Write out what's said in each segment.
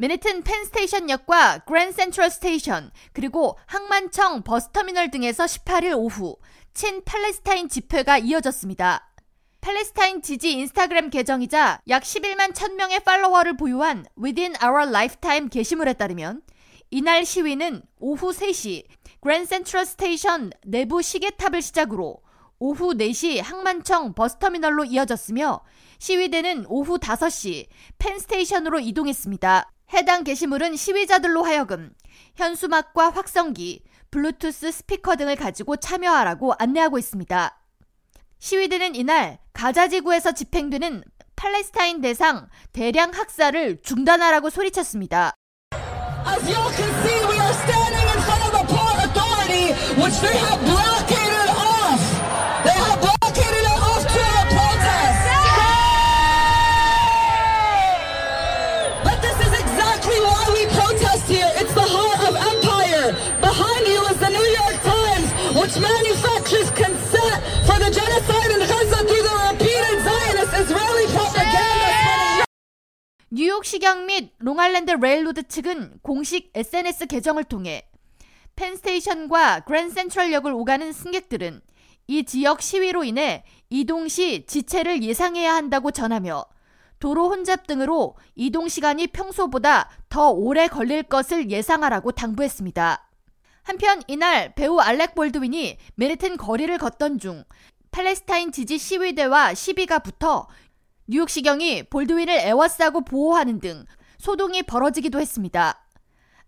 맨해튼 펜스테이션역과 그랜 센트럴 스테이션 그리고 항만청 버스터미널 등에서 18일 오후 친 팔레스타인 집회가 이어졌습니다. 팔레스타인 지지 인스타그램 계정이자 약 11만 1000명의 팔로워를 보유한 Within Our Lifetime 게시물에 따르면 이날 시위는 오후 3시 그랜 센트럴 스테이션 내부 시계탑을 시작으로 오후 4시 항만청 버스터미널로 이어졌으며 시위대는 오후 5시 펜스테이션으로 이동했습니다. 해당 게시물은 시위자들로 하여금 현수막과 확성기, 블루투스 스피커 등을 가지고 참여하라고 안내하고 있습니다. 시위대는 이날 가자 지구에서 집행되는 팔레스타인 대상 대량 학살을 중단하라고 소리쳤습니다. As you can see, we are standing in front of the Port Authority, which they have blockaded Which manufactures consent for the genocide in Gaza through the repeated Zionist Israeli propaganda. 뉴욕 시경 및 롱아일랜드 레일로드 측은 공식 SNS 계정을 통해 펜스테이션과 그랜 센트럴역을 오가는 승객들은 이 지역 시위로 인해 이동 시 지체를 예상해야 한다고 전하며 도로 혼잡 등으로 이동 시간이 평소보다 더 오래 걸릴 것을 예상하라고 당부했습니다. 한편 이날 배우 알렉 볼드윈이 맨해튼 거리를 걷던 중 팔레스타인 지지 시위대와 시비가 붙어 뉴욕시경이 볼드윈을 에워싸고 보호하는 등 소동이 벌어지기도 했습니다.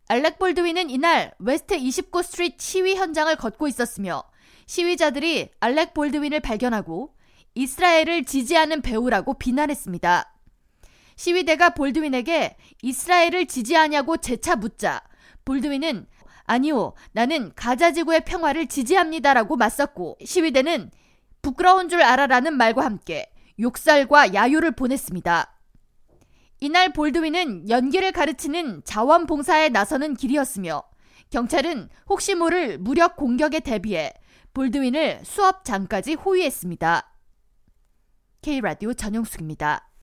알렉 볼드윈은 이날 웨스트 29 스트리트 시위 현장을 걷고 있었으며 시위자들이 알렉 볼드윈을 발견하고 이스라엘을 지지하는 배우라고 비난했습니다. 시위대가 볼드윈에게 이스라엘을 지지하냐고 재차 묻자 볼드윈은 아니요, 나는 가자지구의 평화를 지지합니다라고 맞섰고 시위대는 부끄러운 줄 알아라는 말과 함께 욕설과 야유를 보냈습니다. 이날 볼드윈은 연기를 가르치는 자원봉사에 나서는 길이었으며 경찰은 혹시 모를 무력 공격에 대비해 볼드윈을 수업장까지 호위했습니다. K라디오 전영숙입니다.